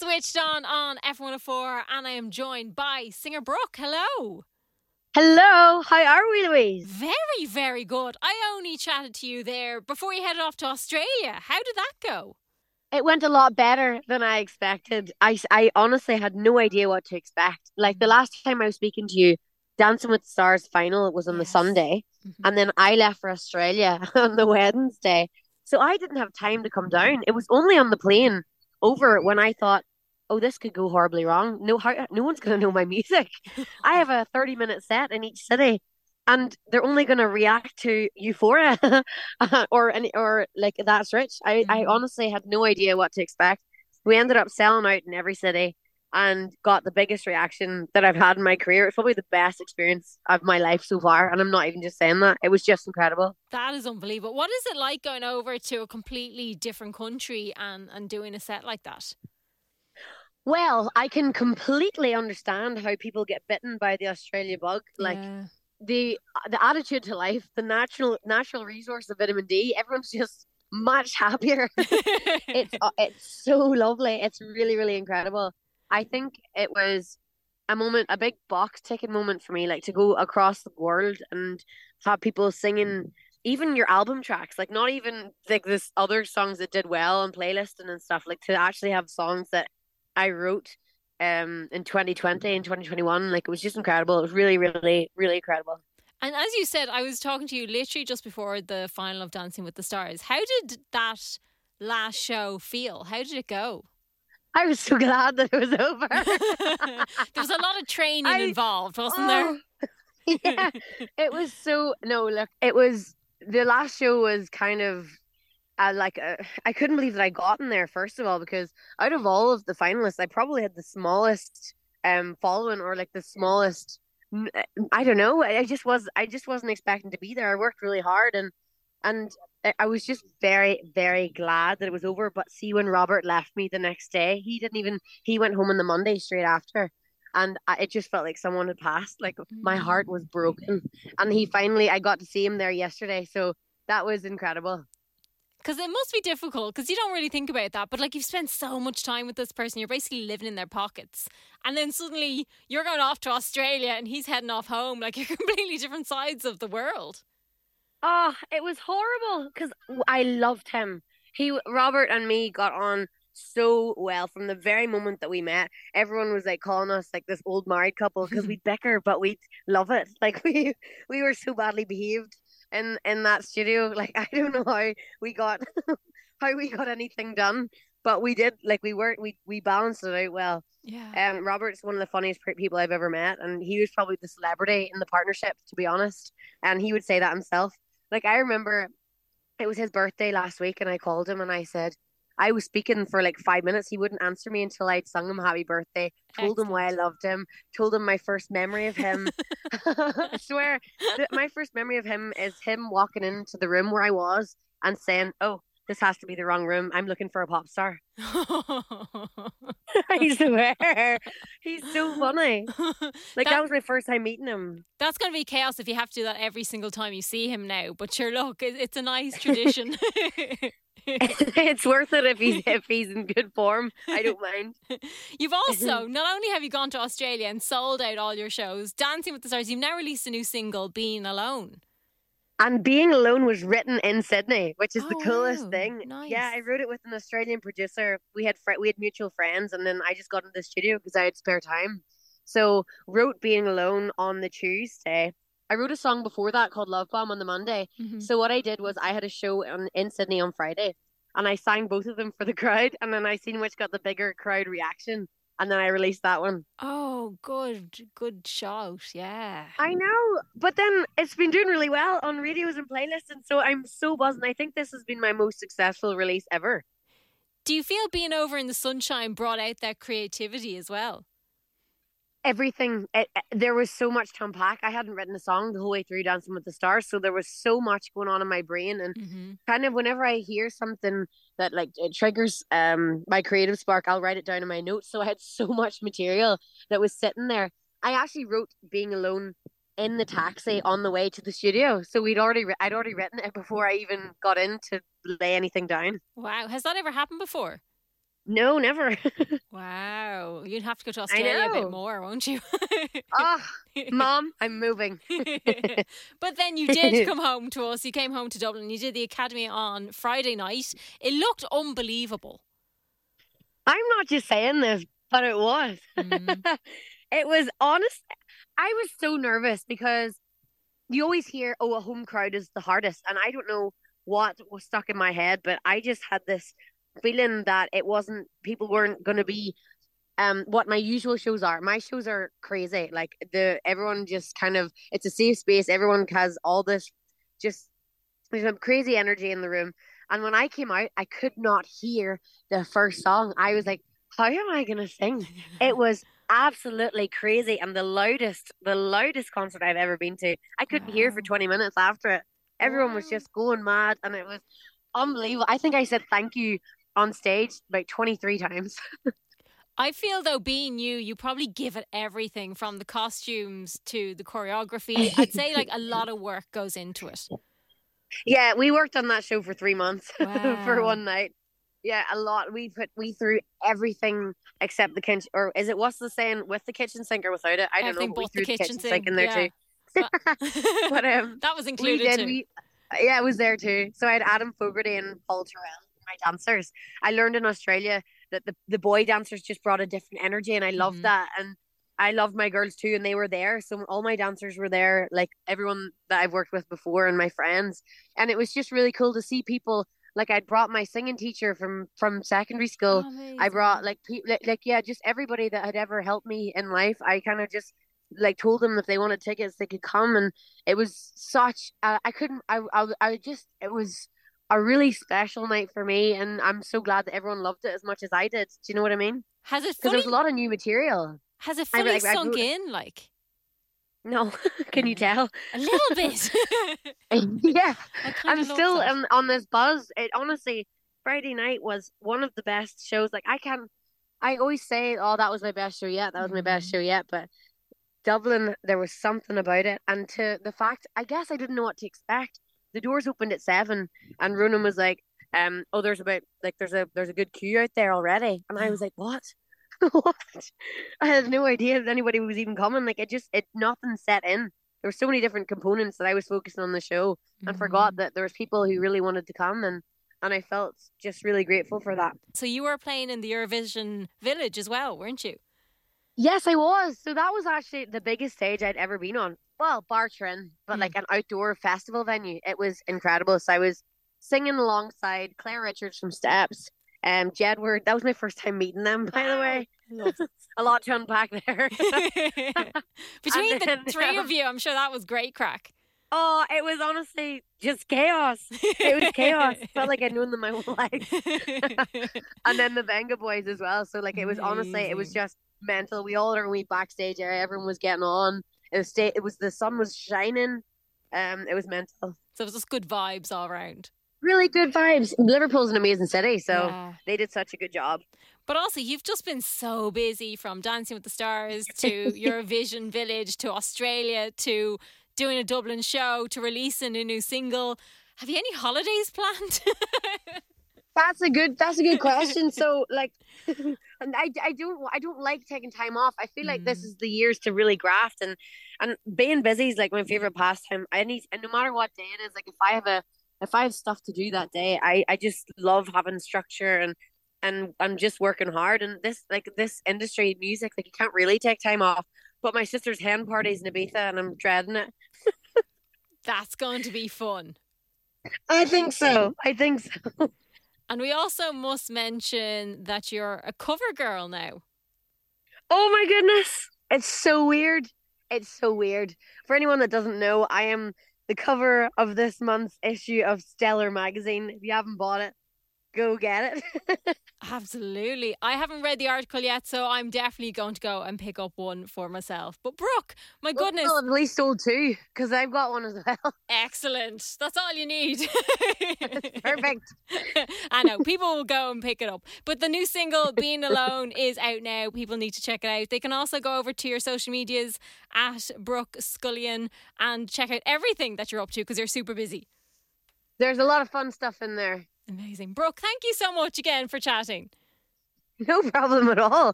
switched on on F104, and I am joined by singer Brooke. Hello. Hello, how are we, Louise? Very, very good. I only chatted to you there before you headed off to Australia. How did that go? It went a lot better than I expected. I, I honestly had no idea what to expect. Like the last time I was speaking to you, Dancing with the Stars final was on the Yes. Sunday, Mhm. and then I left for Australia on the Wednesday. So I didn't have time to come down. It was only on the plane over when I thought, oh, this could go horribly wrong. No, how, no one's going to know my music. I have a 30 minute set in each city. And they're only going to react to Euphoria or any or like That's Rich. I, I Mhm. honestly had no idea what to expect. We ended up selling out in every city and got the biggest reaction that I've had in my career. It's probably the best experience of my life so far. And I'm not even just saying that. It was just incredible. That is unbelievable. What is it like going over to a completely different country and, and doing a set like that? Well, I can completely understand how people get bitten by the Australia bug. Like Yeah. the the attitude to life, the natural natural resource of vitamin D. Everyone's just much happier. it's uh, it's so lovely. It's really really incredible. I think it was a moment, a big box ticking moment for me, like to go across the world and have people singing even your album tracks, like not even like this other songs that did well on playlisting and stuff, like to actually have songs that I wrote um in 2020 and 2021 like it was just incredible it was really really really incredible And as you said, I was talking to you literally just before the final of Dancing with the Stars. How did that last show feel? How did it go? I was so glad that it was over there was a lot of training I- involved, wasn't there? Oh, yeah it was so no look it was the last show was kind of uh, like uh, I couldn't believe that I got in there first of all because out of all of the finalists I probably had the smallest um following or like the smallest I don't know I I just was I just wasn't expecting to be there. I worked really hard and and I- I was just very very glad that it was over but see when Robert left me the next day he didn't even he went home on the Monday straight after and I, it just felt like someone had passed like my heart was broken and he finally I got to see him there yesterday so that was incredible Because it must be difficult because you don't really think about that. But like you've spent so much time with this person, you're basically living in their pockets. And then suddenly you're going off to Australia and he's heading off home. Like you're completely different sides of the world. Oh, it was horrible because I loved him. He, Robert, and me got on so well from the very moment that we met. Everyone was like calling us like this old married couple because we bicker, but we love it. Like we we were so badly behaved in in that studio. Like I don't know how we got how we got anything done, but we did. Like we were we we balanced it out well. Yeah. Um, Robert's one of the funniest people I've ever met, and he was probably the celebrity in the partnership, to be honest. And he would say that himself. Like I remember, it was his birthday last week, and I called him and I said I was speaking for like five minutes. He wouldn't answer me until I'd sung him happy birthday, told him why I loved him, told him my first memory of him. I swear, my first memory of him is him walking into the room where I was and saying, "Oh." This has to be the wrong room. I'm looking for a pop star. I swear. He's so funny. Like That- that, was my first time meeting him. That's going to be chaos if you have to do that every single time you see him now. But sure, look, it's a nice tradition. it's worth it if he's if he's in good form. I don't mind. You've also not only have you gone to Australia and sold out all your shows, Dancing with the Stars. You've now released a new single, "Being Alone." And being alone was written in Sydney, which is the Oh, coolest wow. thing. Yeah, I wrote it with an Australian producer. We had fr- we had mutual friends, and then I just got into the studio because I had spare time. So wrote being alone on the Tuesday. I wrote a song before that called Love Bomb on the Monday. Mhm. So what I did was I had a show on, in Sydney on Friday, and I sang both of them for the crowd, and then I seen which got the bigger crowd reaction, and then I released that one. Oh, good, good shout. Yeah. I know, but then it's been doing really well on radios and playlists, and so I'm so buzzing. I think this has been my most successful release ever. Do you feel being over in the sunshine brought out that creativity as well? Everything, it, it- there was so much to unpack. I hadn't written a song the whole way through Dancing with the Stars, so there was so much going on in my brain, and Mm-hmm. kind of whenever I hear something that like it triggers um my creative spark, I'll write it down in my notes. So I had so much material that was sitting there. I actually wrote "Being Alone" in the taxi on the way to the studio, so we'd already I'd already written it before I even got in to lay anything down. Wow. Has that ever happened before? No, never. wow. You'd have to go to Australia a bit more, won't you? oh, mom, I'm moving. but then you did come home to us. You came home to Dublin. You did the academy on Friday night. It looked unbelievable. I'm not just saying this, but it was. Mhm. it was honest. I was so nervous because you always hear, oh, a home crowd is the hardest. And I don't know what was stuck in my head, but I just had this feeling that it wasn't, people weren't going to be um what my usual shows are. My shows are crazy. Like the everyone just kind of it's a safe space. Everyone has all this just there's some crazy energy in the room. And when I came out, I could not hear the first song. I was like, how am I gonna sing? It was absolutely crazy and the loudest, the loudest concert I've ever been to. I couldn't hear for 20 minutes after it. Everyone was just going mad and it was unbelievable. I think I said thank you on stage about 23 times. I feel though, being you, you probably give it everything from the costumes to the choreography. I'd say like a lot of work goes into it. Yeah, we worked on that show for three months for one night. Yeah, a lot. We put we threw everything except the kitchen, or is it what's the saying with the kitchen sink or without it? I don't Everything know. But we threw the kitchen kitchen sink in there sink, too. yeah. But um, that was we included did. too. We yeah, it was there too. So I had Adam Fogarty and Paul Terrell, my dancers. I learned in Australia that the the boy dancers just brought a different energy, and I loved Mhm. that. And I loved my girls too, and they were there. So all my dancers were there, like everyone that I've worked with before, and my friends. And it was just really cool to see people. Like I'd brought my singing teacher from from secondary school. I brought like people, like, like yeah, just everybody that had ever helped me in life. I kind of just like told them if they wanted tickets, they could come, and it was such. Uh, I couldn't. I, I I just. It was a really special night for me, and I'm so glad that everyone loved it as much as I did. Do you know what I mean? has it Because fully there's a lot of new material. has it I- fully like, I sunk wrote- in? Like No, can you Mm. tell? a little bit. yeah, I'm still um, on this buzz. It honestly, Friday night was one of the best shows. Like I can't. I always say, "Oh, that was my best show yet. That was my best Mhm. show yet." But Dublin, there was something about it, and to the fact, I guess I didn't know what to expect. The doors opened at seven, and Ronan was like, "Um, oh, there's about like there's a there's a good queue out there already," and I was like, "What?" what? I had no idea that anybody was even coming. Like it just it nothing set in. There were so many different components that I was focusing on the show and forgot Mhm. that there was people who really wanted to come and and I felt just really grateful for that. So you were playing in the Eurovision Village as well, weren't you? Yes, I was. So that was actually the biggest stage I'd ever been on. Well, bar but Mm. like an outdoor festival venue. It was incredible. So I was singing alongside Claire Richards from Steps, um, Jedward. That was my first time meeting them, by the way. A lot to unpack there. Between the then, three of um, you, I'm sure that was great craic. oh, it was honestly just chaos. It was chaos. Felt like I'd known them my whole life. and then the Vengaboys as well. So like it was honestly, it was just mental. We all are in we backstage area. Everyone was getting on. It was sta- It was the sun was shining. Um, it was mental. so it was just good vibes all around. Really good vibes. Liverpool's an amazing city, so Yeah. they did such a good job. But also, you've just been so busy from Dancing with the Stars to Eurovision Village to Australia to doing a Dublin show to releasing a new single. Have you any holidays planned? That's a good. That's a good question. So like, and I, I don't I don't like taking time off. I feel like this Mm. is the years to really graft and and being busy is like my favorite pastime. I need and no matter what day it is, like if I have a if I have stuff to do that day, I I just love having structure and and I'm just working hard. And this like this industry music, like you can't really take time off. But my sister's hen party's in Ibiza, and I'm dreading it. That's going to be fun. I think so. I think so. And we also must mention that you're a cover girl now. Oh my goodness. It's so weird. It's so weird. For anyone that doesn't know, I am the cover of this month's issue of Stellar magazine. If you haven't bought it, go get it. Absolutely. I haven't read the article yet, so I'm definitely going to go and pick up one for myself. But Brooke, my goodness, Well, at least sold two because I've got one as well. excellent. That's all you need. Perfect. I know people will go and pick it up. But the new single, Being Alone, is out now. People need to check it out. They can also go over to your social medias at Brooke Scullion and check out everything that you're up to because you're super busy. There's a lot of fun stuff in there. Amazing. Brooke, thank you so much again for chatting. No problem at all.